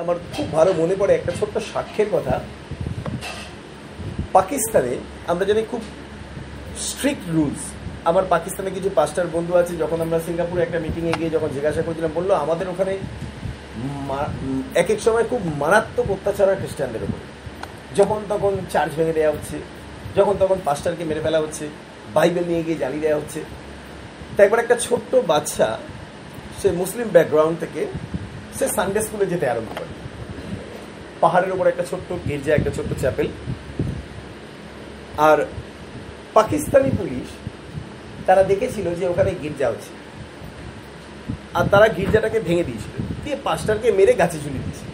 আমার খুব ভালো মনে পড়ে একটা ছোট্ট সাক্ষ্যের কথা। পাকিস্তানে আমরা জানি খুব স্ট্রিক্ট রুলস আমার পাকিস্তানে কিছু পাঁচটার বন্ধু আছে, যখন আমরা সিঙ্গাপুরে একটা মিটিংয়ে গিয়ে যখন জিজ্ঞাসা করছিলাম, বলল, আমাদের ওখানে এক এক সময় খুব মারাত্মক অত্যাচার হয় খ্রিস্টানদের উপরে। যখন তখন চার্চ ভেঙে দেওয়া হচ্ছে, যখন তখন পাস্টারকে মেরে ফেলা হচ্ছে, বাইবেল নিয়ে গিয়ে জ্বালিয়ে দেওয়া হচ্ছে। তো একবার একটা ছোট্ট বাচ্চা, সে মুসলিম ব্যাকগ্রাউন্ড থেকে সে সানডে স্কুলে যেতে আরম্ভ করে। পাহাড়ের উপর একটা ছোট্ট গির্জা একটা ছোট্ট চ্যাপেল। আর পাকিস্তানি পুলিশ, তারা দেখেছিল যে ওখানে গির্জা হচ্ছে। আর তারা গির্জাটাকে ভেঙে দিয়েছিল। দিয়ে পাস্টারকে মেরে গাছে ঝুলিয়ে দিয়েছে।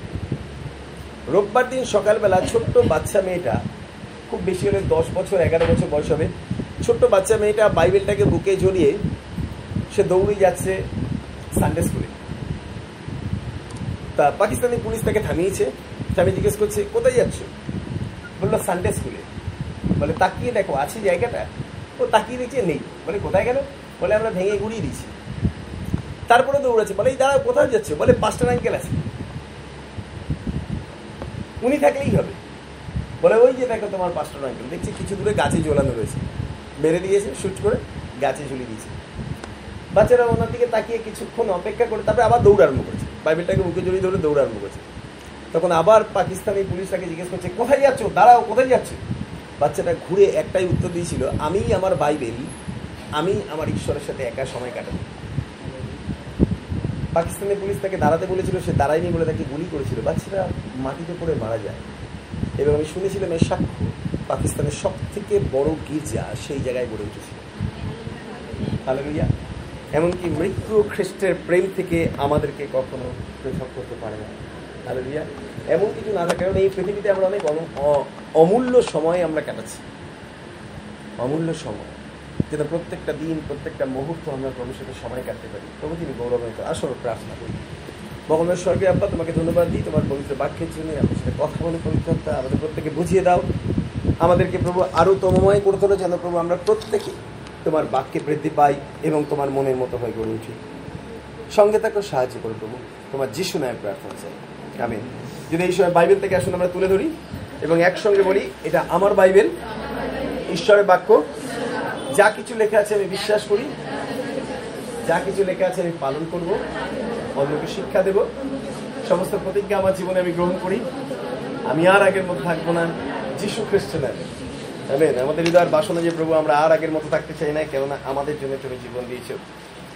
রোববার দিন সকালবেলা ছোট্ট বাচ্চা মেয়েটা, খুব বেশি হলে দশ বছর, এগারো বছর বয়স হবে, ছোট্ট বাচ্চা মেয়েটা বাইবেলটাকে বুকে জড়িয়ে সে দৌড়ে যাচ্ছে সানডে স্কুলে তা পাকিস্তানি পুলিশ তাকে থামিয়েছে। থামিয়ে জিজ্ঞেস করছে, কোথায় যাচ্ছ? বলল সানডে স্কুলে বলে, তাকিয়ে দেখো, আছে জায়গাটা? ও তাকিয়ে দেখছে, নেই। বলে, কোথায় গেল? বলে, আমরা ভেঙে গুড়িয়ে দিয়েছি। তারপরে দৌড়াচ্ছে, বলে, এই দাঁড়া কোথায় যাচ্ছে? বলে পাঁচটা আঙ্কেল আছে। উনি থাকলেই হবে। বলে, ওই যে দেখো তোমার পাঁচটা আঙ্কেল দেখছি কিছু দূরে গাছে ঝোলানো রয়েছে। বেড়ে দিয়েছে শুট করে গাছে ঝুলিয়ে দিয়েছে। বাচ্চারা ওনার দিকে তাকিয়ে কিছুক্ষণ অপেক্ষা করে, তারপরে আবার দৌড় আরম্ভ করেছে। বাইবেলটাকে মুখে জড়িয়ে ধরে দৌড় আরম্ভ করেছে। তখন আবার পাকিস্তানি পুলিশ তাকে জিজ্ঞেস করছে, কোথায় যাচ্ছ? দাঁড়াও, কোথায় যাচ্ছ? বাচ্চাটা ঘুরে একটাই উত্তর দিয়েছিল, আমি আমার বাইবেল, আমি আমার ঈশ্বরের সাথে একা সময় কাটাবো। পাকিস্তানি পুলিশ তাকে দাঁড়াতে বলেছিল, সে দাঁড়ায়নি বলে তাকে গুলি করেছিল। বাচ্চারা মাটিতে পড়ে মারা যায়। এবং আমি শুনেছিলাম এর সাক্ষ্য, পাকিস্তানের সব থেকে বড় গির্জা সেই জায়গায় গড়ে উঠেছিল। হালেলুয়া। এমনকি মৃত্যু খ্রিস্টের প্রেম থেকে আমাদেরকে কখনো পৃথক করতে পারে না। হালেলুয়া এমন কিছু না থাকে কারণ এই পৃথিবীতে আমরা অনেক অমূল্য সময় আমরা কাটাচ্ছি। অমূল্য সময়। যেন প্রত্যেকটা দিন, প্রত্যেকটা মুহূর্ত আমরা প্রভুর সাথে সময় কাটতে পারি। প্রভু, তিনি গৌরবান্বিত। আসলে প্রার্থনা করি। ভগবানের স্বর্গে আব্বা, তোমাকে ধন্যবাদ দিই। তোমার পবিত্র বাক্যের জন্য আপনার সাথে কথা বলে পবিত্রতা আমাদের প্রত্যেকে বুঝিয়ে দাও। আমাদেরকে প্রভু আরও তমময় করে তোলো, যেন প্রভু আমরা প্রত্যেকে তোমার বাক্যে বৃদ্ধি পাই এবং তোমার মনের মতো হয়ে গড়ে উঠি। সঙ্গে তাকে সাহায্য করো প্রভু। তোমার যিশু নায়ক প্রার্থনা চাই আমি যদি এই সময় বাইবেল থেকে আসুন, আমরা তুলে ধরি এবং একসঙ্গে বলি, এটা আমার বাইবেল, ঈশ্বরের বাক্য। যা কিছু লেখা আছে আমি বিশ্বাস করি। যা কিছু লেখা আছে আমি পালন করব, অন্যকে শিক্ষা দেব। সমস্ত প্রতিজ্ঞা আমার জীবনে আমি গ্রহণ করি। আমি আর আগের মধ্যে থাকব না। যিশু খ্রিস্ট নামে। আমাদের হৃদয়ের বাসনা যে প্রভু, আমরা আর আগের মতো থাকতে চাই না কেননা আমাদের জন্য তুমি জীবন দিয়েছ।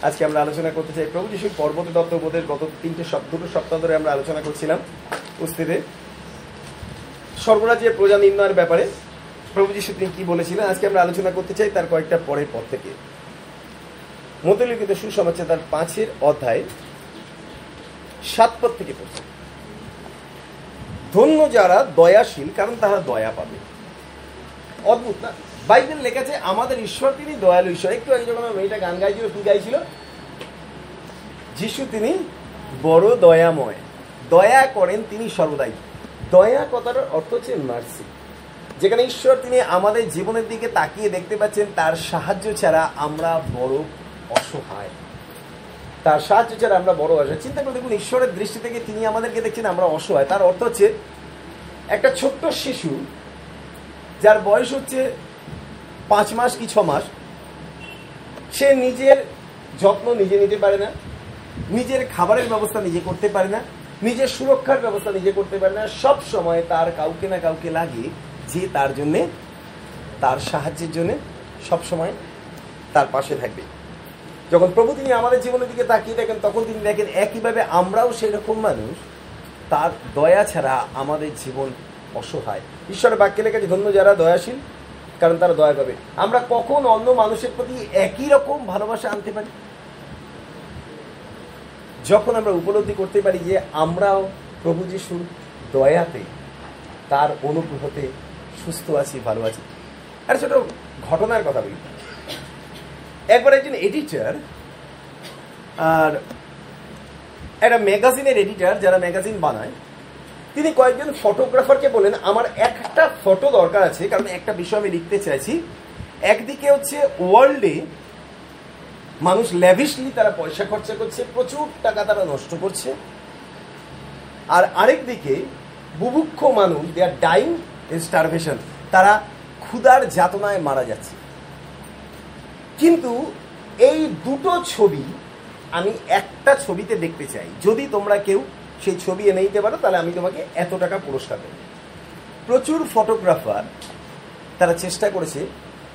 আজকে আমরা আলোচনা করতে চাই প্রভু যিশু পর্বত দত্তবোধের গত তিনটে দুটো সপ্তাহ ধরে আমরা আলোচনা করছিলাম উপস্থিতে। সর্বরাজ্যের প্রজা নির্ণয়ের ব্যাপারে প্রভু যিশু তিনি কি বলেছিলেন, আজকে আমরা আলোচনা করতে চাই তার কয়েকটা পরের পর থেকে। মতলিখিত সুসমাচার তার পাঁচের অধ্যায় সাত পদ থেকে পড়ছে। ধন্য যারা দয়াশীল, কারণ তারা দয়া পাবে। অদ্ভুত না? বাইবেল লেখেছে, আমাদের ঈশ্বর তিনি, দয়ালু ঈশ্বর। একটু আগে যখন মেয়েটা গান গাইছিল, কি গাইছিল? যিশু তিনি বড় দয়াময়। দয়া করেন তিনি সর্বদাই। দয়া কথার অর্থ হচ্ছে মার্সি যেখানে ঈশ্বর তিনি আমাদের জীবনের দিকে তাকিয়ে দেখতে পাচ্ছেন, তার সাহায্য ছাড়া আমরা বড় অসহায়। তার সাহায্য ছাড়া আমরা বড় অসহায়। চিন্তা করে দেখুন, ঈশ্বরের দৃষ্টি থেকে তিনি আমাদেরকে দেখছেন, আমরা অসহায়। তার অর্থ হচ্ছে, একটা ছোট্ট শিশু যার বয়স হচ্ছে পাঁচ মাস কি ছ মাস, সে নিজের যত্ন নিজে নিতে পারে না, নিজের খাবারের ব্যবস্থা নিজে করতে পারে না, নিজের সুরক্ষার ব্যবস্থা নিজে করতে পারে না, সব সময় তার কাউকে না কাউকে লাগে যে তার জন্যে, তার সাহায্যের জন্যে সব সময় তার পাশে থাকবে। যখন প্রভু তিনি আমাদের জীবনের দিকে তাকিয়ে দেখেন, তখন তিনি দেখেন একইভাবে আমরাও সেই রকম মানুষ, তার দয়া ছাড়া আমাদের জীবন অসহায়। ঈশ্বরের বাক্যে লেখা ধন্য যারা দয়াশীল, কারণ তারা দয়া পাবে আমরা কখন অন্য মানুষের প্রতি একই রকম ভালোবাসা আনতে পারি? যখন আমরা উপলব্ধি করতে পারি যে আমরাও প্রভু যিশুর দয়াতে, তার অনুগ্রহতে সুস্থ আছি, ভালো আছি। আর ছোট, ঘটনার কথা বলি। একবার একজন এডিটর আর একটা ম্যাগাজিনের এডিটর যারা ম্যাগাজিন বানায় তিনি কয়েকজন ফটোগ্রাফারকে বলেন, আমার একটা ফটো দরকার আছে, কারণ একটা বিষয় আমি লিখতে চাইছি। একদিকে হচ্ছে ওয়ার্ল্ডে মানুষ ল্যাভিশলি তারা পয়সা খরচা করছে, প্রচুর টাকা তারা নষ্ট করছে। আর আরেক দিকে বুভুক্ষ মানুষ দে আর ডাইং স্টারভেশন তারা ক্ষুধার যাতনায় মারা যাচ্ছে। কিন্তু এই দুটো ছবি আমি একটা ছবিতে দেখতে চাই। যদি তোমরা কেউ সেই ছবি এনে দিতে পারো, তাহলে আমি তোমাকে এত টাকা পুরস্কার দেবো। প্রচুর ফটোগ্রাফার তারা চেষ্টা করেছে,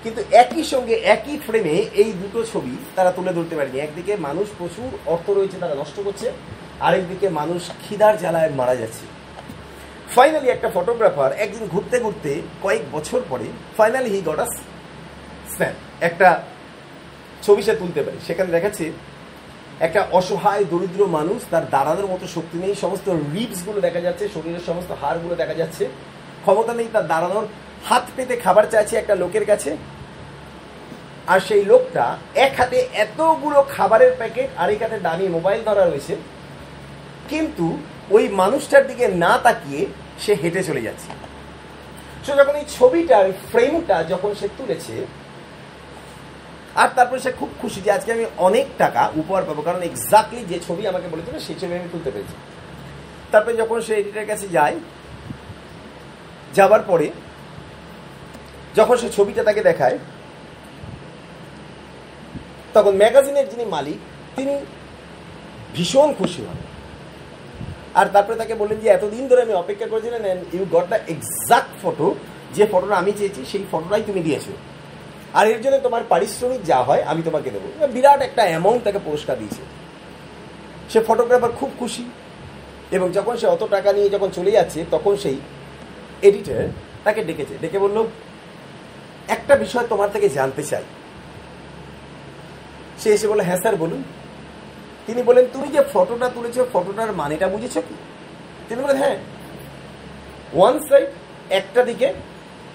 কিন্তু একই সঙ্গে একই ফ্রেমে এই দুটো ছবি তারা তুলে ধরতে পারেনি। একদিকে মানুষ প্রচুর অর্থ রয়েছে তারা নষ্ট করছে, আরেকদিকে মানুষ খিদার জ্বালায় মারা যাচ্ছে। ফাইনালি একটা ফটোগ্রাফার একদিন ঘুরতে ঘুরতে কয়েক বছর পরে finally he got us snap একটা ছবি সে তুলতে পারে। সেখানে দেখাচ্ছে একটা অসহায়, দরিদ্র মানুষ, তার দাঁড়ানোর মতো শক্তি নেই। সমস্ত রিবসগুলো দেখা যাচ্ছে, শরীরের সমস্ত হাড়গুলো দেখা যাচ্ছে। ক্ষমতা নেই তার দাঁড়ানোর। হাত পেতে খাবার চাইছে একটা লোকের কাছে। আর সেই লোকটা এক হাতে এতগুলো খাবারের প্যাকেট আর এক হাতে দামি মোবাইল ধরা রয়েছে। কিন্তু ওই মানুষটার দিকে না তাকিয়ে সে হেঁটে চলে যাচ্ছে। সে যখন এই ছবিটার ফ্রেমটা যখন সে তুলেছে আর তারপরে সে খুব খুশি যে আজকে আমি অনেক টাকা উপহার পাবো, কারণ এক্স্যাক্টলি যে ছবি আমাকে বলেছিল, সেই ছবি আমি তুলতে পেরেছি। তারপরে যখন সে এডিটার কাছে যায়, যাবার পরে যখন সে ছবিটা তাকে দেখায়, তখন ম্যাগাজিনের যিনি মালিক, তিনি ভীষণ খুশি হন। আর তারপরে তাকে বললেন যে, এতদিন ধরে আমি অপেক্ষা করেছিলেন you got the exact photo যে ফটোটা আমি চেয়েছি, সেই ফটোটাই তুমি দিয়েছ। আর এর জন্য তোমার পারিশ্রমিক যা হয়, আমি তোমাকে দেবো। বিরাট একটা অ্যামাউন্ট তাকে পুরস্কার দিয়েছে। সে ফটোগ্রাফার খুব খুশি, এবং যখন সে অত টাকা নিয়ে যখন চলে যাচ্ছে, তখন সেই এডিটর তাকে ডেকেছে। ডেকে বলল, একটা বিষয় তোমার থেকে জানতে চাই। সে এসে বলল হ্যাঁ স্যার, বলুন। তিনি বলেন তুমি যে ফটোটা তুলেছো ফটোটার মানেটা বুঝেছ কি? তিনি বলেন হ্যাঁ। ওয়ান সাইড একটা দিকে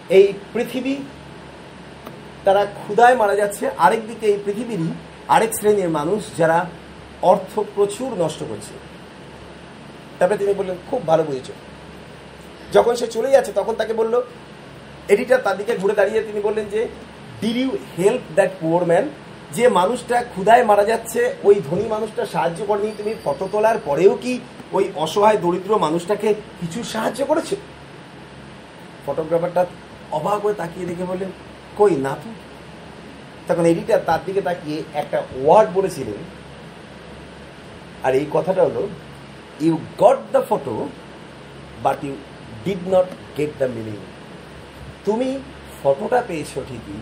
এই পৃথিবী তারা ক্ষুদায় মারা যাচ্ছে আরেক দিকে এই পৃথিবীরই আরেক শ্রেণির মানুষ যারা অর্থ প্রচুর নষ্ট করছে। তারপরে তিনি বললেন, খুব ভালো বুঝেছ। যখন সে চলে যাচ্ছে, তখন তাকে বলল এডিটার তার দিকে ঘুরে দাঁড়িয়ে তিনি বললেন যে did you help that poor man যে মানুষটা ক্ষুদায় মারা যাচ্ছে, ওই ধনী মানুষটা সাহায্য করেনি। তুমি ফটো তোলার পরেও কি ওই অসহায় দরিদ্র মানুষটাকে কিছু সাহায্য করেছে? ফটোগ্রাফারটা অবাক হয়ে তাকিয়ে দেখে বললেন কই না? তো তখন এডিটার তার দিকে তাকিয়ে একটা ওয়ার্ড বলেছিলেন। আর এই কথাটা হলো you got the photo but you did not get the meaning তুমি ফটোটা পেয়েছ ঠিকই,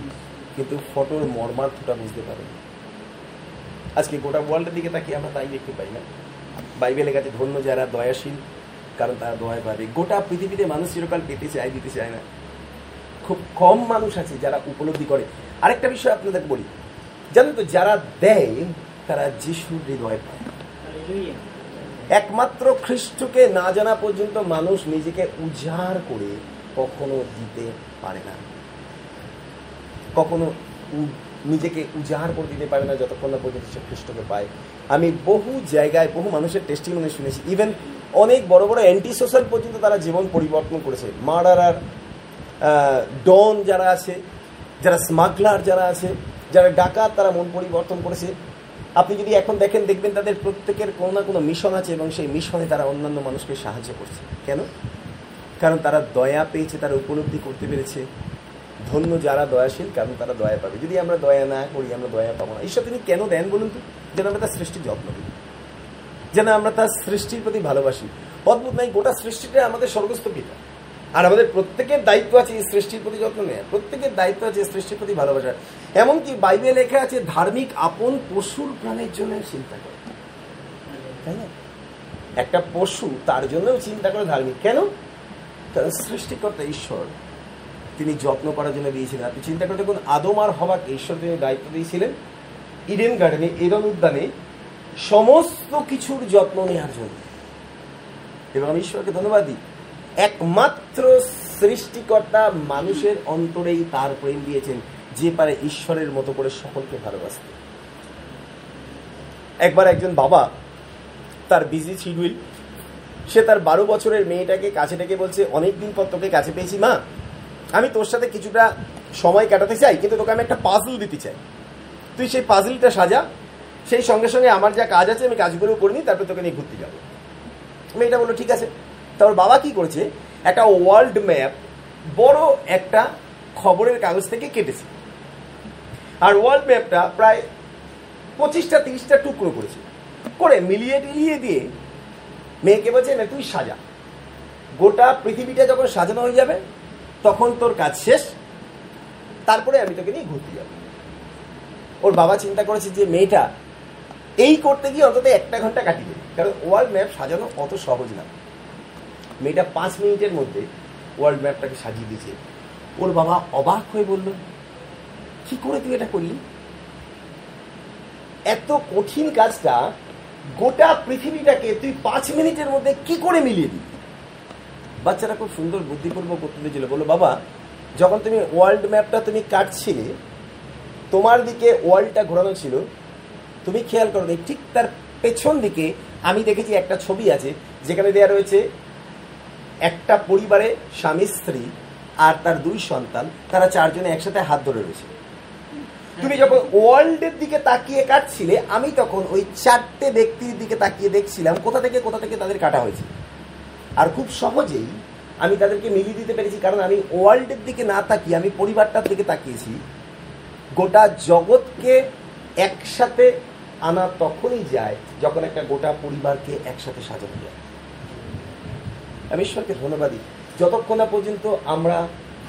কিন্তু ফটোর মর্মার্থটা বুঝতে পারো আজকে গোটা ওয়ার্ল্ডের দিকে তাকিয়ে আমরা তাই দেখতে পাই না। বাইবেলের কাছে ধন্য যারা দয়াশীল, কারণ তারা দয়া পাবে। গোটা পৃথিবীতে মানুষ চিরকাল পেতে চায়, দিতে চায় না। খুব কম মানুষ আছে যারা উপলব্ধি করে। আরেকটা বিষয় আপনাদের বলি। জানেন তো যারা দেয় তারা যিশুর হৃদয় পায়। একমাত্র খ্রিস্টকে না জানা পর্যন্ত মানুষ নিজেকে উজাড় করে কখনো দিতে পারে না। কখনো নিজেকে উজাড় করে দিতে পারে না যতক্ষণ না পর্যন্ত সে খ্রিস্টকে পায়। আমি বহু জায়গায় বহু মানুষের টেস্টিমনি শুনেছি। ইভেন অনেক বড় বড় অ্যান্টি সোশ্যাল পর্যন্ত তারা জীবন পরিবর্তন করেছে। মার্ডারার ডন যারা আছে, যারা স্মাগলার যারা আছে, যারা ডাকাত তারা মন পরিবর্তন করেছে। আপনি যদি এখন দেখেন, দেখবেন তাদের প্রত্যেকের কোনো না কোনো মিশন আছে এবং সেই মিশনে তারা অন্যান্য মানুষকে সাহায্য করছে। কেন? কারণ তারা দয়া পেয়েছে, তারা উপলব্ধি করতে পেরেছে। ধন্য যারা দয়াশীল, কারণ তারা দয়া পাবে। যদি আমরা দয়া না করি, আমরা দয়া পাবো না। ঈশ্বর, তিনি কেন দেন বলুন তো? যেন আমরা তার সৃষ্টির যত্ন করি। যেন আমরা তার সৃষ্টির প্রতি ভালোবাসি। অদ্ভুত, নাই, গোটা সৃষ্টিটা আমাদের স্বর্গস্থ পিতা। আর আমাদের প্রত্যেকের দায়িত্ব আছে এই সৃষ্টির প্রতি যত্ন নেয়। প্রত্যেকের দায়িত্ব আছে সৃষ্টির প্রতি ভালোবাসা। এমনকি বাইবেল লেখা আছে, ধার্মিক আপন পশুর প্রাণের জন্য চিন্তা করে। তাই না? একটা পশু তার জন্যও চিন্তা করে ধার্মিক। কেন? কারণ সৃষ্টিকর্তা ঈশ্বর। তিনি যত্ন করার জন্য দিয়েছিলেন। আপনি চিন্তা করে দেখুন, আদম আর হবাকে ঈশ্বর তিনি দায়িত্ব দিয়েছিলেন ইডেন গার্ডেনে এরন উদ্যানে সমস্ত কিছুর যত্ন নেওয়ার জন্য। এবং আমি ঈশ্বরকে ধন্যবাদ দিই। একমাত্র সৃষ্টিকর্তা মানুষের অন্তরেই তার প্রেম দিয়েছেন, যে পারে ঈশ্বরের মতো করে সকলকে ভালোবাসতে। একবার একজন বাবা, তার বিজি শিডিউল সে তার বারো বছরের মেয়েটাকে কাছে ডেকে বলছে অনেকদিন পর তোকে কাছে পেয়েছি, মা। আমি তোর সাথে কিছুটা সময় কাটাতে চাই, কিন্তু তোকে আমি একটা পাজল দিতে চাই। তুই সেই পাজলটা সাজা, সেই সঙ্গে সঙ্গে আমার যা কাজ আছে, আমি কাজগুলো করে নিই, তারপর তোকে নিয়ে ঘুরতে যাব। মেয়েটা বলল, ঠিক আছে। তারপর বাবা কি করেছে? একটা ওয়ার্ল্ড ম্যাপ বড় একটা খবরের কাগজ থেকে কেটেছে। আর ওয়ার্ল্ড ম্যাপটা প্রায় পঁচিশটা, তিরিশটা টুকরো করেছে। করে মিলিয়ে টিলিয়ে দিয়ে মেয়েকে বলছে, না, তুই সাজা। গোটা পৃথিবীটা যখন সাজানো হয়ে যাবে, তখন তোর কাজ শেষ। তারপরে আমি তোকে নিয়ে ঘুরতে যাব। ওর বাবা চিন্তা করেছে যে, মেয়েটা, এই করতে গিয়ে অন্তত একটা ঘণ্টা কাটিয়ে দেবে। কারণ ওয়ার্ল্ড ম্যাপ সাজানো অত সহজ না। মেয়েটা পাঁচ মিনিটের মধ্যে ওয়ার্ল্ড ম্যাপটাকে সাজিয়ে দিয়েছে। ওর বাবা অবাক হয়ে বলল, কি করে তুই এটা করলি? এত কঠিন কাজটা গোটা পৃথিবীটাকে তুই পাঁচ মিনিটের মধ্যে কি করে মিলিয়ে দিবি বাচ্চারা খুব সুন্দর বুদ্ধিপূর্বক উত্তর দিয়েছিল। বলো বাবা, যখন তুমি ওয়ার্ল্ড ম্যাপটা তুমি কাটছিলে, তোমার দিকে ওয়ার্ল্ডটা ঘোরানো ছিল। তুমি খেয়াল করো ঠিক তার পেছন দিকে আমি দেখেছি একটা ছবি আছে, যেখানে দেওয়া রয়েছে একটা পরিবারে স্বামী, স্ত্রী আর তার দুই সন্তান, তারা চারজনে একসাথে হাত ধরে রয়েছে। তুমি যখন ওয়ার্ল্ডের দিকে তাকিয়ে কাটছিলে, আমি তখন ওই চারটে ব্যক্তির দিকে তাকিয়ে দেখছিলাম, কোথা থেকে কোথা থেকে তাদের কাটা হয়েছে। আর খুব সহজেই আমি তাদেরকে মিলিয়ে দিতে পেরেছি, কারণ আমি ওয়ার্ল্ডের দিকে না তাকিয়ে, আমি পরিবারটার দিকে তাকিয়েছি। গোটা জগৎকে একসাথে আনা তখনই যায় যখন একটা গোটা পরিবারকে একসাথে সাজানো যায়। আমি ঈশ্বরকে ধন্যবাদ দিই। যতক্ষণ না পর্যন্ত আমরা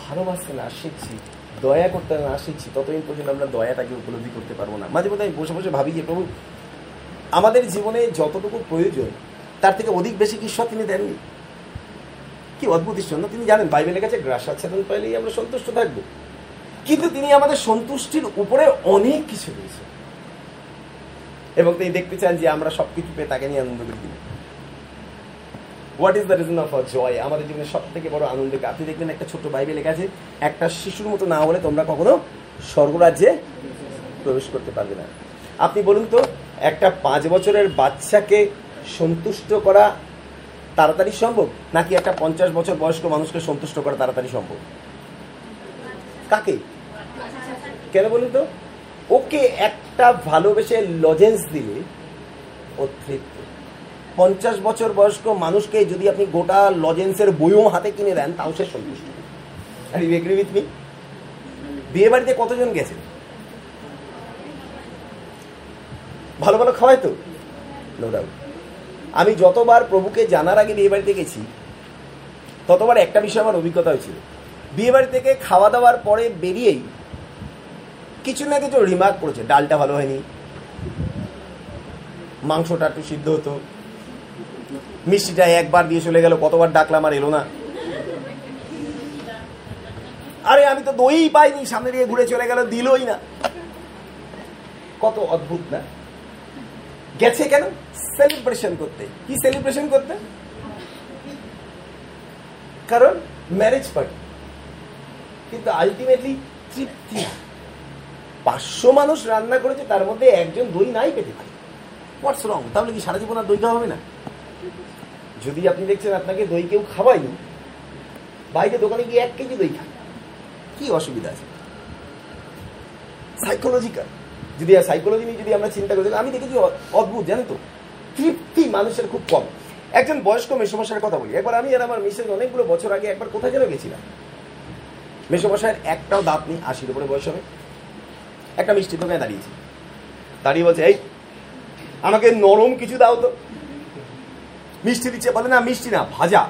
ভালোবাসতে না শিখছি, দয়া করতে না শিখছি, ততদিন পর্যন্ত আমরা দয়াটাকে উপলব্ধি করতে পারব না। মাঝে মধ্যে আমি বসে বসে ভাবি যে, প্রভু, আমাদের জীবনে যতটুকু প্রয়োজন, তার থেকে অধিক বেশি কি ঈশ্বর তিনি দেননি? কি অদ্ভুত ঈশ্বর, না? তিনি জানেন, বাইবেলের কাছে গ্রাসাচ্ছাদন পাইলেই আমরা সন্তুষ্ট থাকব। কিন্তু তিনি আমাদের সন্তুষ্টির উপরে অনেক কিছু দিয়েছেন। এবং তিনি দেখতে চান যে আমরা সবকিছু পেয়ে তাকে নিয়ে আনন্দ করি কিনা। What is the reason of our joy আমাদের জীবনে সব থেকে বড় আনন্দ আপনি দেখবেন একটা ছোট বাইবেল লেখা আছে, একটা শিশুর মতো না হলে তোমরা কখনো স্বর্গরাজ্যে প্রবেশ করতে পারবে না। আপনি বলুন তো, একটা পাঁচ বছরের বাচ্চাকে সন্তুষ্ট করা তাড়াতাড়ি সম্ভব? নাকি একটা পঞ্চাশ বছর বয়স্ক মানুষকে সন্তুষ্ট করা তাড়াতাড়ি সম্ভব? কাকে? কেন বলুন তো? ওকে একটা ভালোবেসে লজেন্স দিলে ও তৃপ্ত পঞ্চাশ বছর বয়স্ক মানুষকে যদি আপনি গোটা লজেন্সের বইও হাতে কিনে দেন, তাও সে সন্তুষ্ট। মি বিয়ে বাড়িতে কতজন গেছে? ভালো ভালো খাওয়ায় তো? নো ডাউট আমি যতবার প্রভুকে জানার আগে বিয়ে বাড়িতে গেছি, ততবার একটা বিষয় আমার অভিজ্ঞতা হয়েছিল। বিয়ে বাড়ি থেকে খাওয়া দাওয়ার পরে বেরিয়েই কিছু না কিছু রিমার্ক করেছে, ডালটা ভালো হয়নি, মাংসটা একটু সিদ্ধ হতো। মিষ্টিটা একবার দিয়ে চলে গেল, কতবার ডাকলাম আর এলো না। আরে, আমি তো দই পাইনি, সামনে দিয়ে ঘুরে চলে গেল, দিলই না। কত অদ্ভুত, না? গেছে কেন? সেলিব্রেশন করতে। কি সেলিব্রেশন করতে? কারণ ম্যারেজ পার্টি কিন্তু আলটিমেটলি তৃপ্তি। পাঁচশো মানুষ রান্না করেছে, তার মধ্যে একজন দই নাই পেতে পারে। হোয়াটস রং তাহলে কি সারা জীবন আর দই খাওয়া হবে না? যদি আপনি দেখছেন আপনাকে দই কেউ খাওয়ায়নি, বাইরে দোকানে গিয়ে এক কেজি দই খান। কি অসুবিধা আছে? সাইকোলজিক্যাল যদি সাইকোলজি নিয়ে যদি আমরা চিন্তা করি আমি দেখেছি অদ্ভুত, জানেন তো? তৃপ্তি মানুষের খুব কম। একজন বয়স্ক মেসমশাইয়ের কথা বলি। একবার আমি আর আমার মিসেস অনেকগুলো বছর আগে একবার কোথায় যেন গেছিলাম। মেসমশাইয়ের একটাও দাঁত নেই, আশির উপরে বয়স হবে। একটা মিষ্টি দোকানে দাঁড়িয়েছি। দাঁড়িয়ে বলছে, এই, আমাকে নরম কিছু দাও তো। মিষ্টি দিচ্ছে, বলে না মিষ্টি না, ভাজা।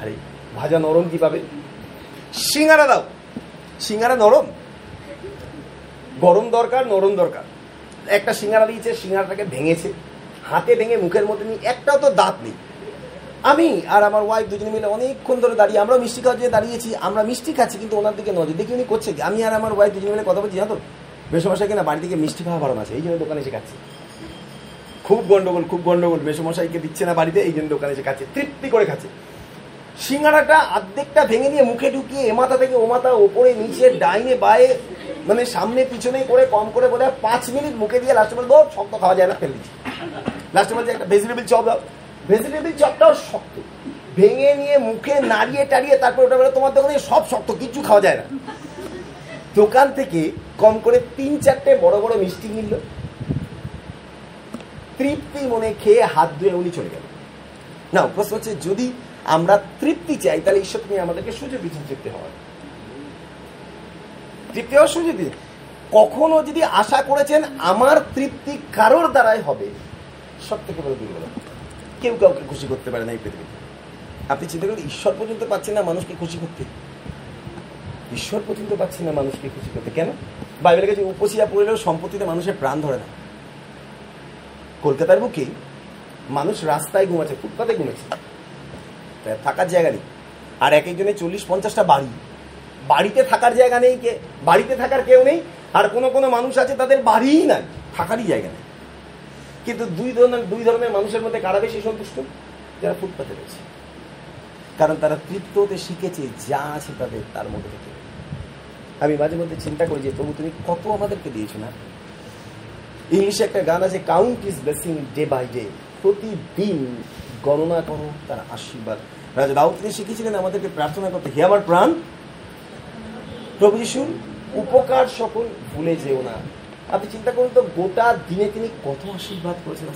আরে, ভাজা নরম কি পাবে সিঙ্গারা দাও। সিঙ্গারা নরম। গরম দরকার, নরম দরকার। একটা সিঙ্গারা দিয়েছে, সিঙ্গারাটাকে ভেঙেছে। হাতে ভেঙে মুখের মধ্যে নিয়ে একটাও তো দাঁত নেই। আমি আর আমার ওয়াইফ দুজনে মিলে অনেকক্ষণ ধরে দাঁড়িয়ে আমরা মিষ্টি খাওয়ার জন্য দাঁড়িয়েছি, আমরা মিষ্টি খাচ্ছি, কিন্তু ওনার দিকে নজর দেখি উনি করছে আমি আর আমার ওয়াইফ দুজনে মিলে কথা বলছি, জানো তো? বেসমশাই কিনা বাড়ি থেকে মিষ্টি খাওয়া বারণ আছে, এই জন্য দোকানে এসে খাচ্ছি। খুব গন্ডগোল খুব গন্ডগোল। মেসমশাইকে দিচ্ছে না বাড়িতে, এই জন্য দোকানে এসে খাচ্ছে। তৃপ্তি করে খাচ্ছে। সিঙ্গারাটা অর্ধেকটা ভেঙে নিয়ে মুখে ঢুকিয়ে এ মাথা থেকে ও মাথা ওপরে, নিচে, ডাইনে, বায়ে মানে সামনে পিছনে করে, কম করে বলে পাঁচ মিনিট মুখে দিয়ে লাস্টে বলব শক্ত খাওয়া যায় না, ফেলে দিচ্ছি। লাস্টে বলছে, একটা ভেজিটেবিল চপ দাও। ভেজিটেবিল চপটাও শক্ত। ভেঙে নিয়ে মুখে নাড়িয়ে টাড়িয়ে তারপর ওটা বলে, তোমার দোকানে সব শক্ত, কিচ্ছু খাওয়া যায় না। দোকান থেকে কম করে তিন চারটে বড় বড় মিষ্টি কিনল। তৃপ্তি মনে খেয়ে হাত ধুয়ে উনি চলে গেল না, প্রশ্ন হচ্ছে, যদি আমরা তৃপ্তি চাই, তাহলে ঈশ্বর তুমি আমাদেরকে সুযোগ দিচ্ছেন তৃপ্তি হওয়ার। তৃপ্তি হওয়ার সুযোগ কখনো যদি আশা করেছেন আমার তৃপ্তি কারোর দ্বারাই হবে, সব থেকে বড় দুর্বল। কেউ কাউকে খুশি করতে পারে না এই পৃথিবীতে। আপনি চিন্তা করেন, ঈশ্বর পর্যন্ত পাচ্ছেন না মানুষকে খুশি করতে? ঈশ্বর পর্যন্ত পাচ্ছেন না মানুষকে খুশি করতে। কেন? বাইবেলের কাছে উপসিয়া পড়লেও সম্পত্তিতে মানুষের প্রাণ ধরে না। কলকাতার বুকে মানুষ রাস্তায় ঘুমাচ্ছে, ফুটপাতে ঘুমেছে থাকার জায়গা নেই। আর এক একজনের চল্লিশ, পঞ্চাশটা বাড়ি। বাড়িতে থাকার জায়গা নেই কে বাড়িতে থাকার কেউ নেই। আর কোনো কোনো মানুষ আছে, তাদের বাড়িই নাই। থাকারই জায়গা নেই। কিন্তু দুই ধরনের দুই ধরনের মানুষের মধ্যে কারা বেশি সন্তুষ্ট? যারা ফুটপাতে রয়েছে। কারণ তারা তৃপ্ত হতে শিখেছে যা আছে তাদের, তার মধ্যে থেকে। আমি মাঝে মধ্যে চিন্তা করি যে প্রভু তুমি কত আমাদেরকে দিয়েছ না? ইংলিশে একটা গান আছে count is blessing day by day প্রতিদিন গণনা করো তার আশীর্বাদ। রাজা দাউদ তিনি শিখেছিলেন আমাদেরকে প্রার্থনা করতে। হে আমার প্রাণ, প্রভু যিশুর উপকার সকল ভুলে যেও না। আপনি চিন্তা করুন তো, গোটা দিনে তিনি কত আশীর্বাদ করেছেন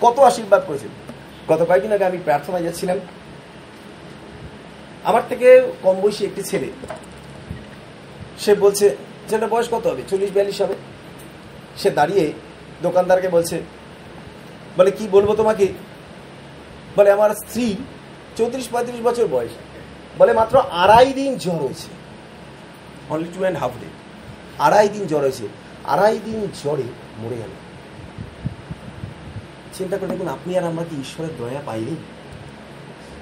কত আশীর্বাদ করেছেন। গত কয়েকদিন আগে আমি প্রার্থনায় যাচ্ছিলাম। আমার থেকে কম বয়সী একটি ছেলে, সে বলছে ছেলেটা বয়স কত হবে? চল্লিশ, বিয়াল্লিশ হবে? সে দাঁড়িয়ে দোকানদারকে বলছে বলে কি বলব তোমাকে? বলে আমার স্ত্রী চৌত্রিশ পঁয়ত্রিশ বছর বয়স। বলে মাত্র আড়াই দিন জ্বর হয়েছে। Only two and half day আড়াই দিন জ্বর হয়েছে। আড়াই দিন জ্বরে মরে গেল। চিন্তা করে দেখুন আপনি আর আমরা কি ঈশ্বরের দয়া পাইনি?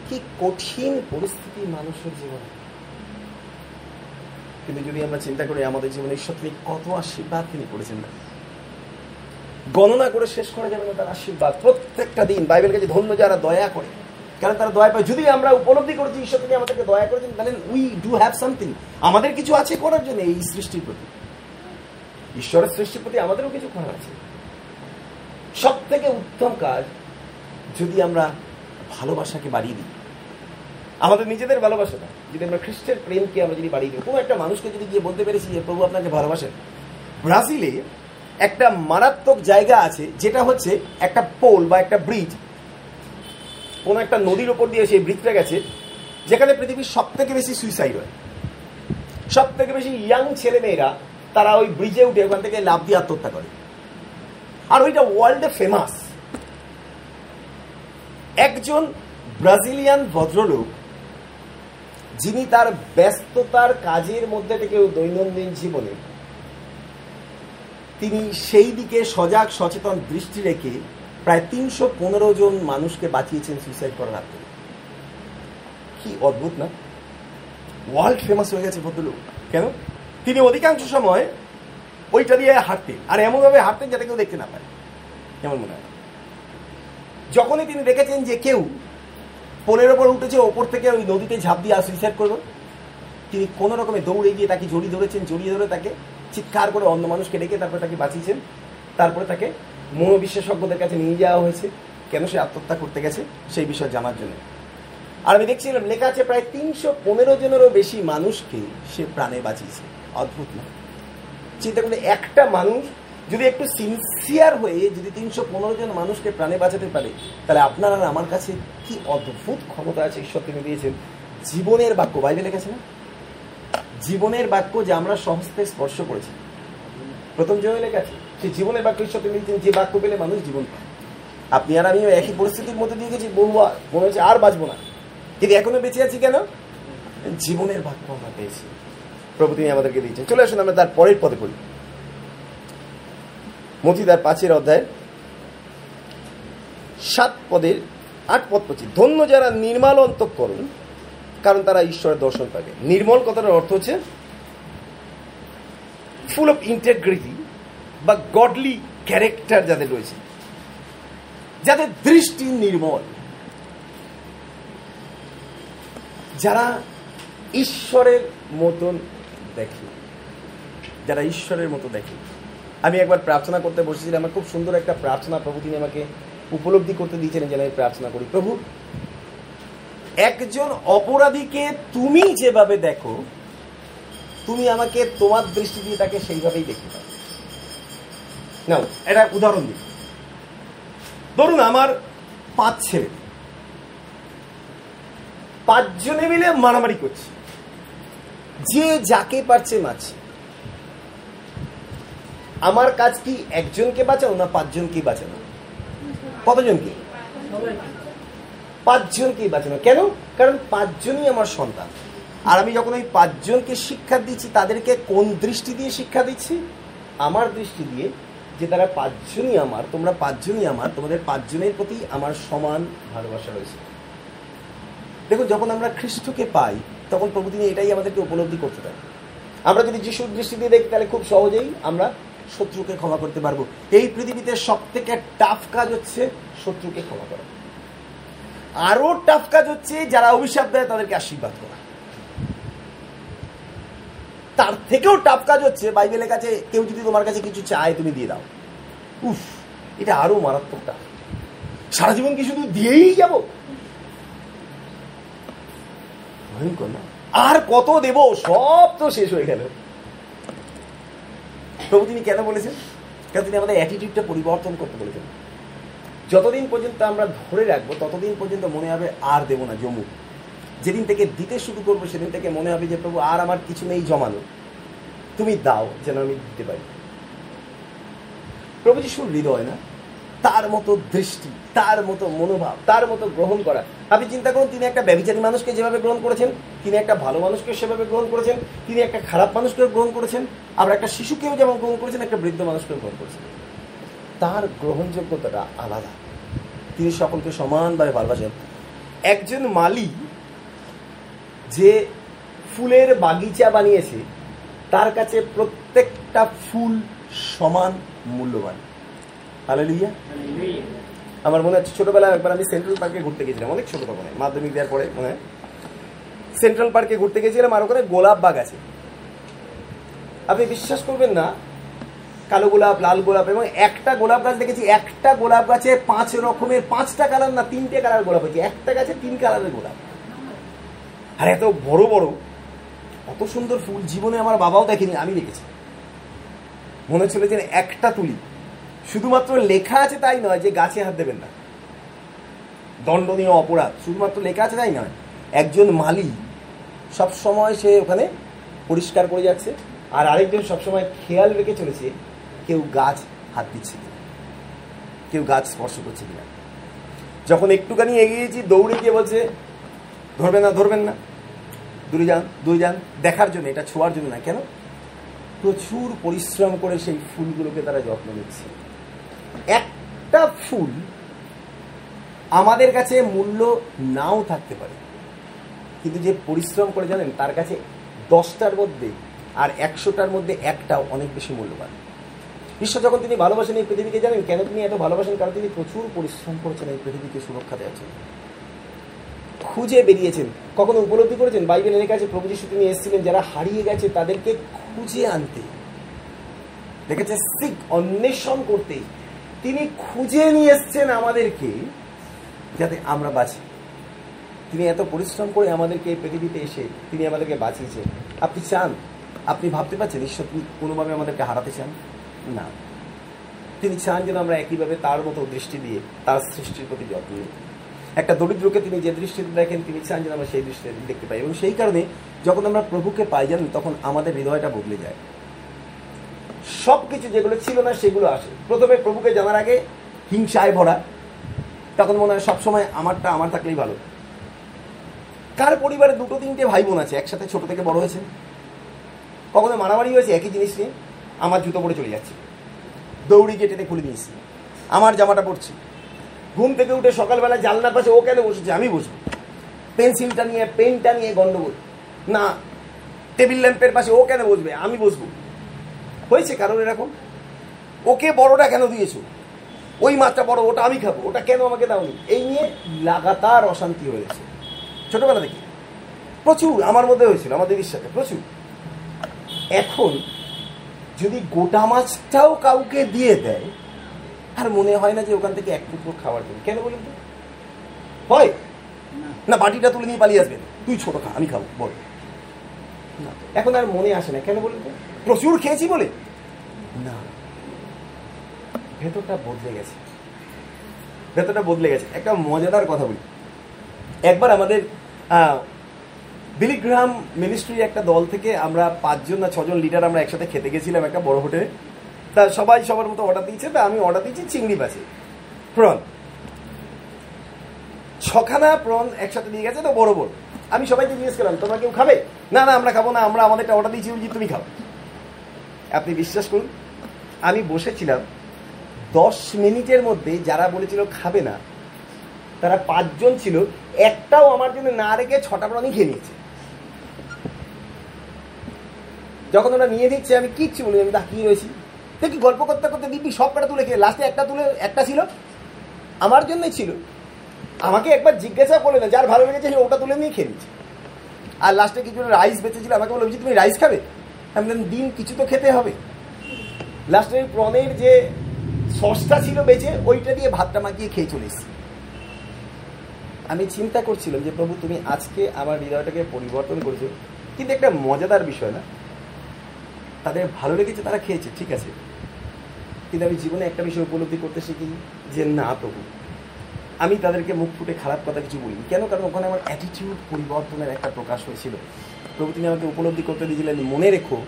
কি কঠিন পরিস্থিতি মানুষের জীবনে। কিন্তু যদি আমরা চিন্তা করি আমাদের জীবনে ঈশ্বর তিনি কত আশীর্বাদ তিনি করেছেন। না গণনা করে শেষ করা যাবে না তার আশীর্বাদ। প্রত্যেকটা দিন বাইবেল কাছে ধন্য যারা দয়া করে। কারণ তারা দয়া পায়। যদি আমরা উপলব্ধি করেছি, ঈশ্বর তিনি আমাদেরকে দয়া করেছেন তাহলে উই ডু হ্যাভ সামথিং আমাদের কিছু আছে করার জন্য এই সৃষ্টির প্রতি। ঈশ্বরের সৃষ্টির প্রতি আমাদেরও কিছু করার আছে। সব থেকে উত্তম কাজ যদি আমরা ভালোবাসাকে বাড়িয়ে দিই। আমাদের নিজেদের ভালোবাসাটা যদি আমরা খ্রিস্টের প্রেমকে আমরা যদি বাড়িয়ে দিই। কোনো একটা মানুষকে যদি গিয়ে বলতে পেরেছি যে প্রভু আপনাকে ভালোবাসেন। ব্রাজিলে একটা মারাত্মক জায়গা আছে, যেটা হচ্ছে একটা পোল বা একটা ব্রিজ। কোনো একটা নদীর ওপর দিয়ে সেই ব্রিজটা গেছে, যেখানে পৃথিবীর সব থেকে বেশি সুইসাইড হয়। সব থেকে বেশি ইয়াং ছেলে মেয়েরা তারা ওই ব্রিজে উঠে ওখান থেকে লাভ দিয়ে আত্মহত্যা করে। আর ওইটা ওয়ার্ল্ডে ফেমাস একজন ব্রাজিলিয়ান ভদ্রলোক, যিনি তার ব্যস্ততার কাজের মধ্যে থেকে দৈনন্দিন জীবনে তিনি সেই দিকে সজাগ, সচেতন দৃষ্টি রেখে প্রায় তিনশো পনেরো জন মানুষকে বাঁচিয়েছেন সুইসাইড করার হাত থেকে কি অদ্ভুত না? ওয়ার্ল্ড ফেমাস হয়ে গেছে ভদ্রলোক। কেন? তিনি অধিকাংশ সময় ওইটা দিয়ে হাঁটতেন, আর এমনভাবে হাঁটতেন যাতে কেউ দেখতে না পায়। কেমন মনে হয়? যখনই তিনি দেখেছেন যে কেউ পোলের ওপর উঠেছে, ওপর থেকে ওই নদীতে ঝাঁপ দিয়ে সুইসাইড করল, তিনি কোনো রকমে দৌড়ে গিয়ে তাকে জড়িয়ে ধরেছেন, জড়িয়ে ধরে তাকে চিৎকার করে অন্য মানুষকে ডেকে তারপরে তাকে বাঁচিয়েছেন। তারপরে তাকে মনোবিশেষজ্ঞদের কাছে নিয়ে যাওয়া হয়েছে। কেন সে আত্মহত্যা করতে গেছে সেই বিষয় জানার জন্য। আর আমি দেখছিলাম, লেখা আছে প্রায় তিনশো পনেরো জনেরও বেশি মানুষকে সে প্রাণে বাঁচিয়েছে। অদ্ভুত, না? চিন্তা করলে একটা মানুষ যদি একটু সিনসিয়ার হয়ে যদি তিনশো পনেরো জন মানুষকে প্রাণে বাঁচাতে পারে, তাহলে আপনার আর আমার কাছে কি অদ্ভুত ক্ষমতা আছে ঈশ্বর তিনি দিয়েছেন? জীবনের বাক্য বাইবেলে গেছে না? জীবনের বাক্য যে আমরা সমস্ত স্পর্শ করেছি। প্রথম জয় লেখা আছে সেই জীবনের বাক্য ঈশ্বর তিনি যে বাক্য পেলে মানুষ জীবন পায়। আপনি আর আমি একই পরিস্থিতির মধ্যে দিয়ে গেছি বহুবার মনে হচ্ছে আর বাঁচবো না। কিন্তু এখনও বেঁচে আছি কেন? জীবনের বাক্য আমরা পেয়েছি। প্রভু, তিনি আমাদেরকে দিয়েছেন। চলে আসুন, আমরা তার পরের পদে পড়ি। মতিদার পাঁচের অধ্যায়, সাত পদের আট পদ পড়ছি। ধন্য যারা নির্মাল অন্তঃকরণ কারণ তারা ঈশ্বরের দর্শন পাবে। নির্মল কথাটার অর্থ হচ্ছে ফুল অফ ইন্টেগ্রিটি বা গডলি ক্যারেক্টার যাদের রয়েছে। যাদের দৃষ্টি নির্মল। যারা ঈশ্বরের মতন দেখে। যারা ঈশ্বরের মতো দেখে। আমি একবার প্রার্থনা করতে বসেছিলাম, আমার খুব সুন্দর একটা প্রার্থনা প্রভু তিনি আমাকে উপলব্ধি করতে দিয়েছিলেন যেন আমি প্রার্থনা করি। প্রভু একজন অপরাধীকে তুমি যেভাবে দেখো, তুমি আমাকে তোমার দৃষ্টি দিয়ে তাকে সেইভাবেই দেখতে পাও নাও এটা উদাহরণ দিই। ধরুন আমার পাঁচ ছেলে। পাঁচজনে মিলে মারামারি করছে। যে যাকে পারছে মারছে আমার কাজ কি একজনকে বাঁচাও না পাঁচজনকে বাঁচানো? কতজনকে? পাঁচজনকেই বাঁচানো কেন? কারণ পাঁচজনই আমার সন্তান। আর আমি যখন ওই পাঁচজনকে শিক্ষা দিচ্ছি, তাদেরকে কোন দৃষ্টি দিয়ে শিক্ষা দিচ্ছি? আমার দৃষ্টি দিয়ে যে তারা পাঁচজনই আমার, তোমরা পাঁচজনই আমার, তোমাদের পাঁচজনের প্রতি আমার সমান ভালোবাসা রয়েছে। দেখুন, যখন আমরা খ্রিস্টকে পাই, তখন প্রভু তিনি এটাই আমাদেরকে উপলব্ধি করতে দেন আমরা যদি যিশুর দৃষ্টি দিয়ে দেখি, তাহলে খুব সহজেই আমরা শত্রুকে ক্ষমা করতে পারব। এই পৃথিবীতে সব থেকে টাফ কাজ হচ্ছে শত্রুকে ক্ষমা করা। আরও টাফ কাজ হচ্ছে যারা অভিশাপ দেয় তাদেরকে আশীর্বাদ করা। তার থেকেও টাফ কাজ হচ্ছে বাইবেলের কাছে কেউ যদি তোমার কাছে কিছু চায় তুমি দিয়ে দাও। উফ, এটা আরও মারাত্মক টাফ সারা জীবন কি শুধু দিয়েই যাব? ভয়ঙ্কর না? আর কত দেব? সব তো শেষ হয়ে গেল। প্রভু, তিনি কেন বলেছেন? কেন তিনি আমাদের অ্যাটিটিউডটা পরিবর্তন করতে বলেছেন। যতদিন পর্যন্ত আমরা ধরে রাখব, ততদিন পর্যন্ত মনে হবে আর দেবো না জমু। যেদিন থেকে দিতে শুরু করব, সেদিন থেকে মনে হবে যে, প্রভু, আর আমার কিছু নেই জমানো। তুমি দাও, যেন আমি দিতে পারি। প্রভু যিশুর হৃদয় না? তার মতো দৃষ্টি, তার মতো মনোভাব, তার মতো গ্রহণ করা। আপনি চিন্তা করুন, তিনি একটা ব্যবচারী মানুষকে যেভাবে গ্রহণ করেছেন, তিনি একটা ভালো মানুষকে সেভাবে গ্রহণ করেছেন, তিনি একটা খারাপ মানুষকেও গ্রহণ করেছেন, আবার একটা শিশুকেও যেমন গ্রহণ করেছেন, একটা বৃদ্ধ মানুষকেও গ্রহণ করেছেন। তার গ্রহণযোগ্যতাটা আলাদা। তিনি সকলকে সমানভাবে ভালোবাসেন। একজন মালি যে ফুলের বাগিচা বানিয়েছে, তার কাছে প্রত্যেকটা ফুল সমান মূল্যবান। হালেলুইয়া আমার মনে হচ্ছে ছোটবেলায় একবার আমি সেন্ট্রাল পার্কে ঘুরতে গেছিলাম অনেক ছোট তখন মাধ্যমিক দেওয়ার পরে, মনে হয়। সেন্ট্রাল পার্কে ঘুরতে গেছিলাম আর ওখানে গোলাপ বাগ আছে। আপনি বিশ্বাস করবেন না কালো গোলাপ, লাল গোলাপ এবং একটা গোলাপ গাছ দেখেছি, একটা গোলাপ গাছে পাঁচ রকমের, পাঁচটা কালার না, তিনটে কালার গোলাপ হয়েছে। একটা গাছে তিন কালারের গোলাপ। আর এত বড় বড় অত সুন্দর ফুল জীবনে আমার বাবাও দেখেনি, আমি দেখেছি। মনে হচ্ছিল যে একটা তুলি। শুধুমাত্র লেখা আছে তাই নয় যে গাছে হাত দেবেন না। দণ্ডনীয় অপরাধ, শুধুমাত্র লেখা আছে তাই নয়। একজন মালি সব সময় সে ওখানে পরিষ্কার করে যাচ্ছে, আর আরেকজন সবসময় খেয়াল রেখে চলেছে কেউ গাছ হাত দিচ্ছে কিনা? কেউ গাছ স্পর্শ করছে কিনা? যখন একটুখানি এগিয়েছি দৌড়ে গিয়ে বলছে ধরবেন না ধরবেন না। দূরে যান দূরে যান। দেখার জন্য, এটা ছোঁয়ার জন্য না, কেন? প্রচুর পরিশ্রম করে সেই ফুলগুলোকে তারা যত্ন নিচ্ছে। একটা ফুল আমাদের কাছে মূল্য নাও থাকতে পারে। কিন্তু যে পরিশ্রম করে জানেন, তার কাছে দশটার মধ্যে আর একশোটার মধ্যে একটাও অনেক বেশি মূল্যবান। ঈশ্বর যখন তিনি ভালোবাসেন এই পৃথিবীকে জানেন, কেন তিনি এত ভালোবাসেন? কারণ তিনি প্রচুর পরিশ্রম করেছেন এই পৃথিবীকে সুরক্ষা দেওয়ার জন্য। খুঁজে বেরিয়েছেন। কখনো উপলব্ধি করেছেন? বাইবেল লেখা আছে, প্রভু যিশু তিনি এসেছিলেন যারা হারিয়ে গেছে তাদেরকে খুঁজে আনতে। দেখেছে সিক অন্বেষণ করতে। তিনি খুঁজে নিয়ে এসছেন আমাদেরকে যাতে আমরা বাঁচি। তিনি এত পরিশ্রম করে আমাদেরকে এই পৃথিবীতে এসে তিনি আমাদেরকে বাঁচিয়েছেন। আপনি চান? আপনি ভাবতে পারছেন? ঈশ্বর কোনোভাবে আমাদেরকে হারাতে চান? না। তিনি চান যেন আমরা একইভাবে তার মতো দৃষ্টি দিয়ে, তার সৃষ্টির প্রতি যত্ন নিই। একটা দরিদ্রকে তিনি যে দৃষ্টিতে দেখেন, তিনি চান যেন আমরা সেই দৃষ্টিতে দেখতে পাই। এবং সেই কারণে যখন আমরা প্রভুকে পাই জানেন, তখন আমাদের হৃদয়টা বদলে যায়। সব কিছু যেগুলো ছিল না, সেগুলো আসে। প্রথমে প্রভুকে জানার আগে হিংসায় ভরা। তখন মনে হয় সবসময় আমারটা আমার থাকলেই ভালো। কার পরিবারে দুটো, তিনটে ভাই বোন আছে? একসাথে ছোট থেকে বড় হয়েছে? কখনো মারামারি হয়েছে? একই জিনিস নিয়ে? আমার জুতো পরে চলে যাচ্ছে। দৌড়ি গিয়ে টেনে খুলে নিয়েছি। আমার জামাটা পড়ছি ঘুম থেকে উঠে সকালবেলা জানলার পাশে ও কেন বসেছে? আমি বসবো। পেন্সিলটা নিয়ে, পেনটা নিয়ে গন্ডগোল। না, টেবিল ল্যাম্পের পাশে ও কেন বসবে? আমি বসবো। হয়েছে কারণ এরকম? ওকে বড়টা কেন দিয়েছ? ওই মাছটা বড়, ওটা আমি খাব। ওটা কেন আমাকে দাওনি? এই নিয়ে লাগাতার অশান্তি হয়েছে ছোটবেলা থেকে। প্রচুর, আমার মধ্যে হয়েছিল, আমার দিদির সাথে, প্রচুর। এখন যদি গোটা মাছটাও কাউকে দিয়ে দেয়, আর মনে হয় না যে ওখান থেকে এক টুকরো খাওয়ার জন্য কেন বলুন তো? হয়? না, বাটিটা তুলে নিয়ে পালিয়ে আসবেন তুই ছোট খা, আমি খাব, বল। না, এখন আর মনে আসে না। কেন বলুন তো? প্রচুর খেয়েছি বলে? না। ভেতরটা বদলে গেছে। ভেতরটা বদলে গেছে। একটা মজাদার কথা বলি। একবার আমাদের বিলিগ্রাম মিনিস্ট্রি একটা দল থেকে আমরা পাঁচজন না ছজন লিডার আমরা একসাথে খেতে গেছিলাম একটা বড় হোটেলে। তা সবাই সবার মতো অর্ডার দিয়েছে, তা আমি অর্ডার দিয়েছি চিংড়ি মাছে প্রন ছখানা প্রন একসাথে নিয়ে গেছে, তো বড় বড় আমি সবাইকে জিজ্ঞেস করলাম, তোমরা কেউ খাবে? না না, আমরা খাব না, আমরা আমাদেরটা অর্ডার দিয়েছি বলছি তুমি খাও। আপনি বিশ্বাস করুন, আমি বসেছিলাম, দশ মিনিটের মধ্যে যারা বলেছিল খাবে না, তারা পাঁচজন ছিল, একটাও আমার জন্য না রেখে ছটা প্রাণী খেয়ে নিয়েছে। যখন ওরা নিয়ে দিচ্ছে আমি কিচ্ছু বলি আমি তাকিয়ে রয়েছি। দেখি গল্প করতে করতে দিব্যি সব কটা তুলে খেয়ে লাস্টে একটা তুলে একটা ছিল আমার জন্যই ছিল। আমাকে একবার জিজ্ঞাসা করলে না যার ভালো লেগেছে ওটা তুলে নিয়ে খেয়ে নিচ্ছে। আর লাস্টে কিছু রাইস বেঁচেছিল আমাকে বলে "বুঝি, তুমি রাইস খাবে? আমি বললাম দিন কিছু তো খেতে হবে। লাস্টে ওই প্রনের যে সসটা ছিল বেঁচে ওইটা দিয়ে ভাতটা মাখিয়ে খেয়ে চলে এসেছি। আমি চিন্তা করছিলাম যে প্রভু তুমি আজকে আমার হৃদয়টাকে পরিবর্তন করেছ। কিন্তু একটা মজাদার বিষয় না তাদের ভালো লেগেছে, তারা খেয়েছে, ঠিক আছে। কিন্তু আমি জীবনে একটা বিষয় উপলব্ধি করতে শিখি যে, না, প্রভু। আমি তাদেরকে মুখ ফুটে খারাপ কথা কিছু বলিনি। কেন? কারণ ওখানে আমার অ্যাটিটিউড পরিবর্তনের একটা প্রকাশ হয়েছিল। প্রভু তিনি আমাকে উপলব্ধি করতে দিয়েছিলেন, মনে রেখো।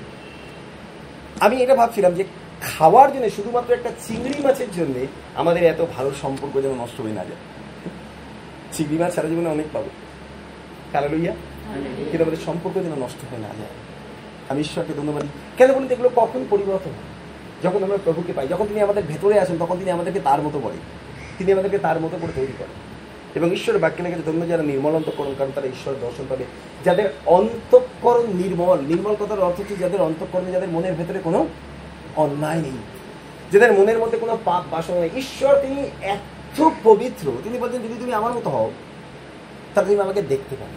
আমি এটা ভাবছিলাম যে, খাওয়ার জন্য শুধুমাত্র একটা চিংড়ি মাছের জন্য আমাদের এত ভালো সম্পর্ক যেন নষ্ট হয়ে না যায়। চিংড়ি মাছ সারা জীবনে অনেক পাবো। কালা লইয়া কিন্তু আমাদের সম্পর্ক যেন নষ্ট হয়ে না যায়। আমি ঈশ্বরকে ধন্যবাদ। কেন বলুন এগুলো কখন পরিবর্তন? যখন আমরা প্রভুকে পাই, যখন তিনি আমাদের ভেতরে আসেন, তখন তিনি আমাদেরকে তার মতো বলেন তিনি আমাদেরকে তার মতো করে তৈরি করেন। এবং ঈশ্বরের বাক্যে লেগেছে ধন্য যারা নির্মল অন্তঃকরণ, কারণ তারা ঈশ্বর দর্শন পাবে। যাদের অন্তঃকরণ নির্মল নির্মল কথার অর্থ হচ্ছে যাদের অন্তঃকরণে, যাদের মনের ভেতরে কোনো অন্যায় নেই। যাদের মনের মধ্যে কোনো পাপ বাসনা নেই। ঈশ্বর তিনি এত পবিত্র। তিনি বলছেন, যদি তুমি আমার মতো হও, তাহলে তুমি আমাকে দেখতে পাবে।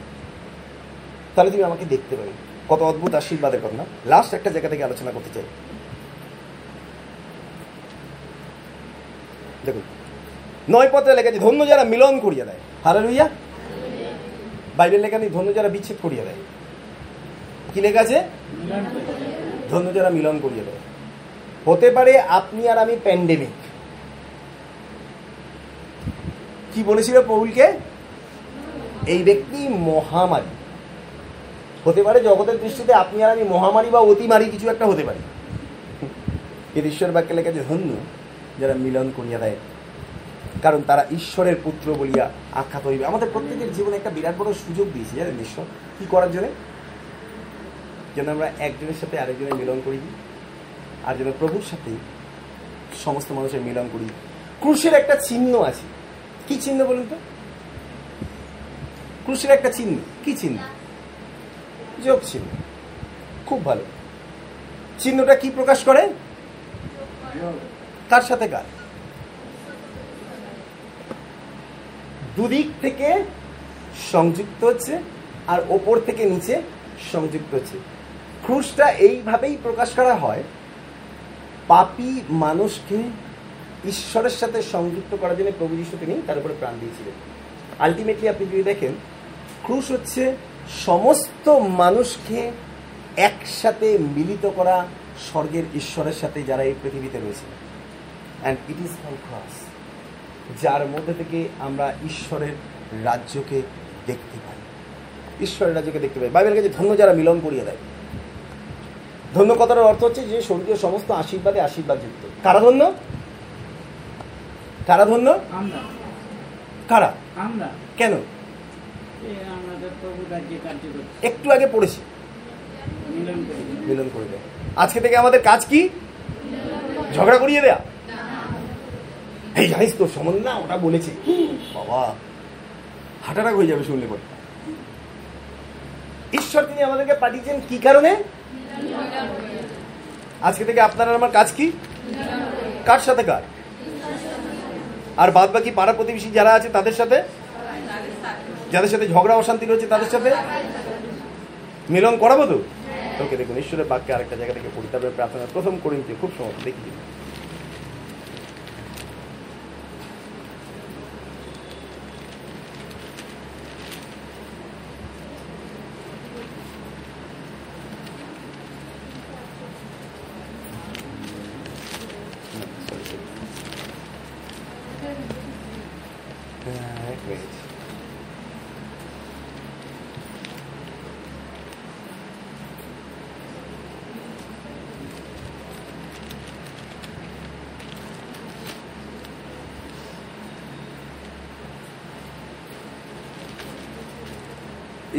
তাহলে তুমি আমাকে দেখতে পাবে। কত অদ্ভুত আশীর্বাদের কথা না। লাস্ট একটা জায়গা থেকে আলোচনা করতে চাই। দেখুন, নয় পত্রে লেখা আছে, ধন্য যারা মিলন করিয়া দেয়। হারা লইয়া বাইবেল লেখা নেই, ধন্য যারা বিচ্ছেদ করিয়া দেয়। কি লেখা আছে? ধন্য যারা মিলন করিয়া দেয়। হতে পারে আপনি আর আমি প্যান্ডেমিক কি বলেছিল পৌলকে? এই ব্যক্তি মহামারী। হতে পারে, জগতের দৃষ্টিতে আপনি আর আমি মহামারী বা অতিমারী কিছু একটা হতে পারে। এর ঈশ্বর বাক্যে লেখা আছে, ধন্য যারা মিলন করিয়া দেয়, কারণ তারা ঈশ্বরের পুত্র বলিয়া আখ্যাত হইবে। আমাদের প্রত্যেকের জীবনে একটা বিরাট বড় সুযোগ দিয়েছে, জানেন ঈশ্বর কি করার জন্য? যেন আমরা একজনের সাথে আরেকজনের মিলন করি আর যেন প্রভুর সাথে সমস্ত মানুষের মিলন করি। ক্রুশের একটা চিহ্ন আছে। কি চিহ্ন বলুন তো? ক্রুশের একটা চিহ্ন, কি চিহ্ন? যোগ চিহ্ন। খুব ভালো। চিহ্নটা কি প্রকাশ করে? কার সাথে কার দুদিক থেকে সংযুক্ত হচ্ছে আর ওপর থেকে নিচে সংযুক্ত হচ্ছে। ক্রুশটা এইভাবেই প্রকাশ করা হয়, পাপী মানুষকে ঈশ্বরের সাথে সংযুক্ত করার জন্য প্রভু যিশু তিনি তার উপরে প্রাণ দিয়েছিলেন। আলটিমেটলি আপনি যদি দেখেন, ক্রুশ হচ্ছে সমস্ত মানুষকে একসাথে মিলিত করা স্বর্গের ঈশ্বরের সাথে যারা এই পৃথিবীতে রয়েছে। And it is my cross যার মধ্যে থেকে আমরা ঈশ্বরের রাজ্যকে দেখতে পাই। ঈশ্বরের রাজ্যকে দেখতে পাই। বাইবেল কাছে ধন্য যারা মিলন করিয়ে দেয়। ধন্য কথার অর্থ হচ্ছে যে স্বর্গীয় সমস্ত আশীর্বাদে আশীর্বাদ যুক্ত কারা ধন্য? কারা ধন্য? কারা? কেন? একটু আগে পড়েছি। মিলন করে দেয়। আজকে থেকে আমাদের কাজ কি? ঝগড়া করিয়ে দেয়া। এই জানিস তো সমন না ওটা বলেছে। বাবা হাটাটাক হয়ে যাবে শুনলে পরে। ঈশ্বর তিনি আমাদেরকে পাঠিয়েছেন কি কারণে? আজকে থেকে আপনার আমার কাজ কি? কার সাথে কার? আর বাদ বাকি পাড়া প্রতিবেশী যারা আছে তাদের সাথে? যাদের সাথে ঝগড়া অশান্তি রয়েছে, তাদের সাথে মিলন করাবো তো? ওকে দেখুন, ঈশ্বরের বাক্যে আরেকটা জায়গা থেকে পড়ি তারপরে প্রার্থনা, প্রথম করিন খুব সময় দেখি দিন। না, sorry, sorry. আহ, এক মিনিট।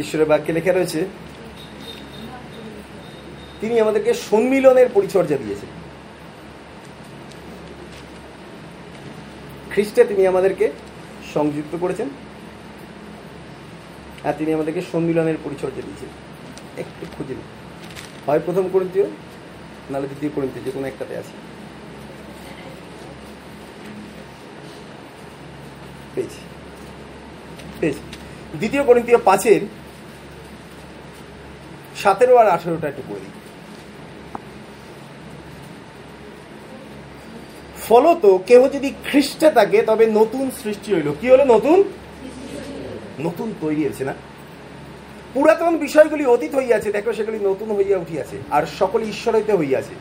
ঈশ্বরের বাক্যে লেখা রয়েছে, তিনি আমাদেরকে সম্মিলনের পরিচর্যা দিয়েছেন। খ্রিস্টে তিনি আমাদেরকে সংযুক্ত করেছেন, আর তিনি আমাদেরকে সম্মিলনের পরিচর্যা দিয়েছেন। একটু খুঁজে নিন। হয় প্রথম করিন্তীয় নাহলে দ্বিতীয় করিন্তীয় যে কোনো একটাতে আছে। পেয়েছি। পেয়েছি। দ্বিতীয় করিন্তীয় পাঁচের সতেরো আর আঠেরোটা একটু করে দিই। ফলত কেহ যদি খ্রিস্টে থাকে, তবে নতুন সৃষ্টি হইল। কি হলো নতুন? নতুন তৈরি হয়েছে না? পুরাতন বিষয়গুলি অতীত হইয়াছে, দেখো সেগুলি নতুন হইয়া উঠিয়াছে, আর সকল ঈশ্বর হইতে হইয়াছে।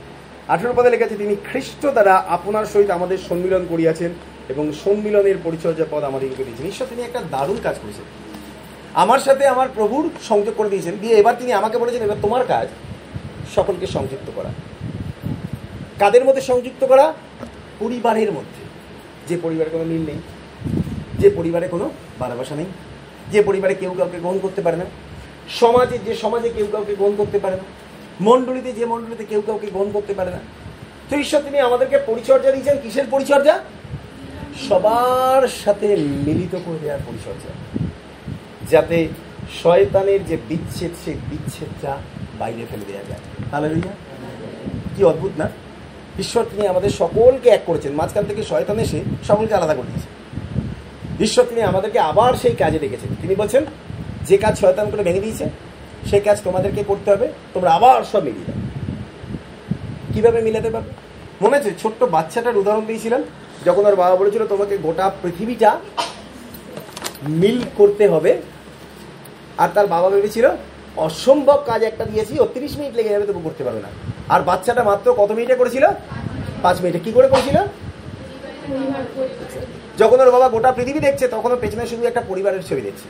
আঠেরো পদে লেখা আছে তিনি খ্রিস্ট দ্বারা আপনার সহিত আমাদের সম্মিলন করিয়াছেন এবং সম্মিলনের পরিচর্যা পদ আমাদেরকে দিয়েছেন। ঈশ্বর, তিনি একটা দারুণ কাজ করেছেন। আমার সাথে আমার প্রভুর সংযোগ করে দিয়েছেন। দিয়ে এবার তিনি আমাকে বলেছেন, এবার তোমার কাজ সকলকে সংযুক্ত করা। কাদের মধ্যে সংযুক্ত করা? পরিবারের মধ্যে। যে পরিবারে কোনো মিল নেই, যে পরিবারে কোনো ভালোবাসা নেই, যে পরিবারে কেউ কাউকে গ্রহণ করতে পারে না, সমাজে যে সমাজে কেউ কাউকে গ্রহণ করতে পারে না, মণ্ডলীতে যে মণ্ডলীতে কেউ কাউকে গ্রহণ করতে পারে না। তো ঈশ্বর, তিনি আমাদেরকে পরিচর্যা দিয়েছেন। কিসের পরিচর্যা? সবার সাথে মিলিত করে দেওয়ার পরিচর্যা। যাতে শয়তানের যে বিচ্ছেদ, সেই বিচ্ছেদটা বাইরে ফেলে দেওয়া যায়। তাহলে কি অদ্ভুত না? ঈশ্বর তিনি আমাদের সকলকে এক করেছেন। মাঝখান থেকে শয়তান এসে সকলকে আলাদা করে দিয়েছে। ঈশ্বর তিনি আমাদেরকে আবার সেই কাজে রেখেছেন তিনি বলছেন, যে কাজ শয়তান করে ভেঙে দিয়েছে, সেই কাজ তোমাদেরকে করতে হবে। তোমরা আবার সব মিলিয়ে দাও। কীভাবে মিলাতে পারবে মনে আছে, ছোট্ট বাচ্চাটার উদাহরণ দিয়েছিলাম যখন ওর বাবা বলেছিল, তোমাকে গোটা পৃথিবীটা মিল করতে হবে আর তার বাবা ভেবেছিল, অসম্ভব কাজ একটা দিয়েছি, ও তিরিশ মিনিট লেগে যাবে, তবু করতে পারবে না। আর বাচ্চাটা মাত্র কত মিনিটে করেছিল? পাঁচ মিনিটে। কি করে করেছিল? যখন ওর বাবা গোটা পৃথিবী দেখছে, তখন ওর পেছনে শুধু একটা পরিবারের ছবি দেখছে।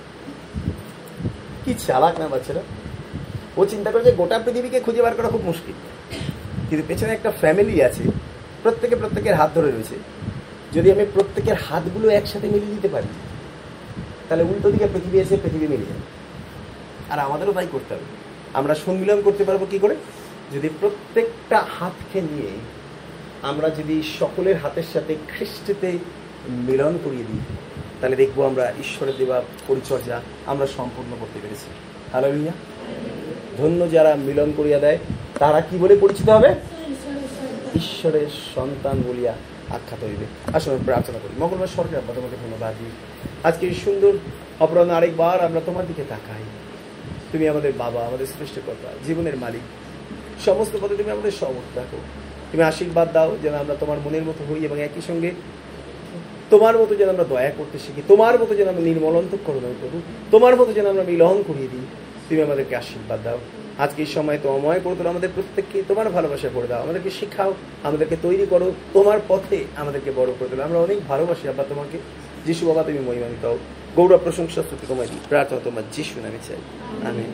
কি চালাক না বাচ্চারা ও চিন্তা করে যে গোটা পৃথিবীকে খুঁজে বার করা খুব মুশকিল। কিন্তু পেছনে একটা ফ্যামিলি আছে, প্রত্যেকে প্রত্যেকের হাত ধরে রয়েছে। যদি আমি প্রত্যেকের হাতগুলো একসাথে মিলিয়ে দিতে পারি, তাহলে উল্টো দিকে পৃথিবী এসে পৃথিবী মিলে যাবে। আর আমাদেরও তাই করতে হবে। আমরা সম্মিলন করতে পারব কি করে? যদি প্রত্যেকটা হাতকে নিয়ে আমরা যদি সকলের হাতের সাথে খ্রিস্টতে মিলন করিয়ে দিই, তাহলে দেখব আমরা ঈশ্বরের দেওয়া পরিচর্যা আমরা সম্পূর্ণ করতে পেরেছি। হ্যালো রিয়া ধন্য যারা মিলন করিয়া দেয়, তারা কি বলে পরিচিত হবে? ঈশ্বরের সন্তান বলিয়া আখ্যাত হইবে। আসলে প্রার্থনা করি। মঙ্গলবার সরকার তোমাকে ধন্যবাদ দিই। আজকে সুন্দর অপরাহ্ন আরেকবার আমরা তোমার দিকে তাকাই। তুমি আমাদের বাবা, আমাদের সৃষ্টিকর্তা, জীবনের মালিক। সমস্ত পথে তুমি আমাদের সবক রাখো তুমি আশীর্বাদ দাও যেন আমরা তোমার মনের মতো হই এবং একই সঙ্গে তোমার মতো যেন আমরা দয়া করতে শিখি, তোমার মতো যেন আমরা নির্মলন্তক করো নয় প্রভু, তোমার মতো যেন আমরা মিলন করিয়ে দিই। তুমি আমাদেরকে আশীর্বাদ দাও। আজকে এই সময় তোমায় করে তোলো আমাদের প্রত্যেককে তোমার ভালোবাসা করে দাও। আমাদেরকে শেখাও, আমাদেরকে তৈরি করো, তোমার পথে আমাদেরকে বড় করে তোলো। আমরা অনেক ভালোবাসি, আব্বা, তোমাকে। যিশু বাবা, তুমি মহিমানিত গৌরব প্রশংসা দিই প্রার্থনা তোমার যিশু নামে চাই। আমি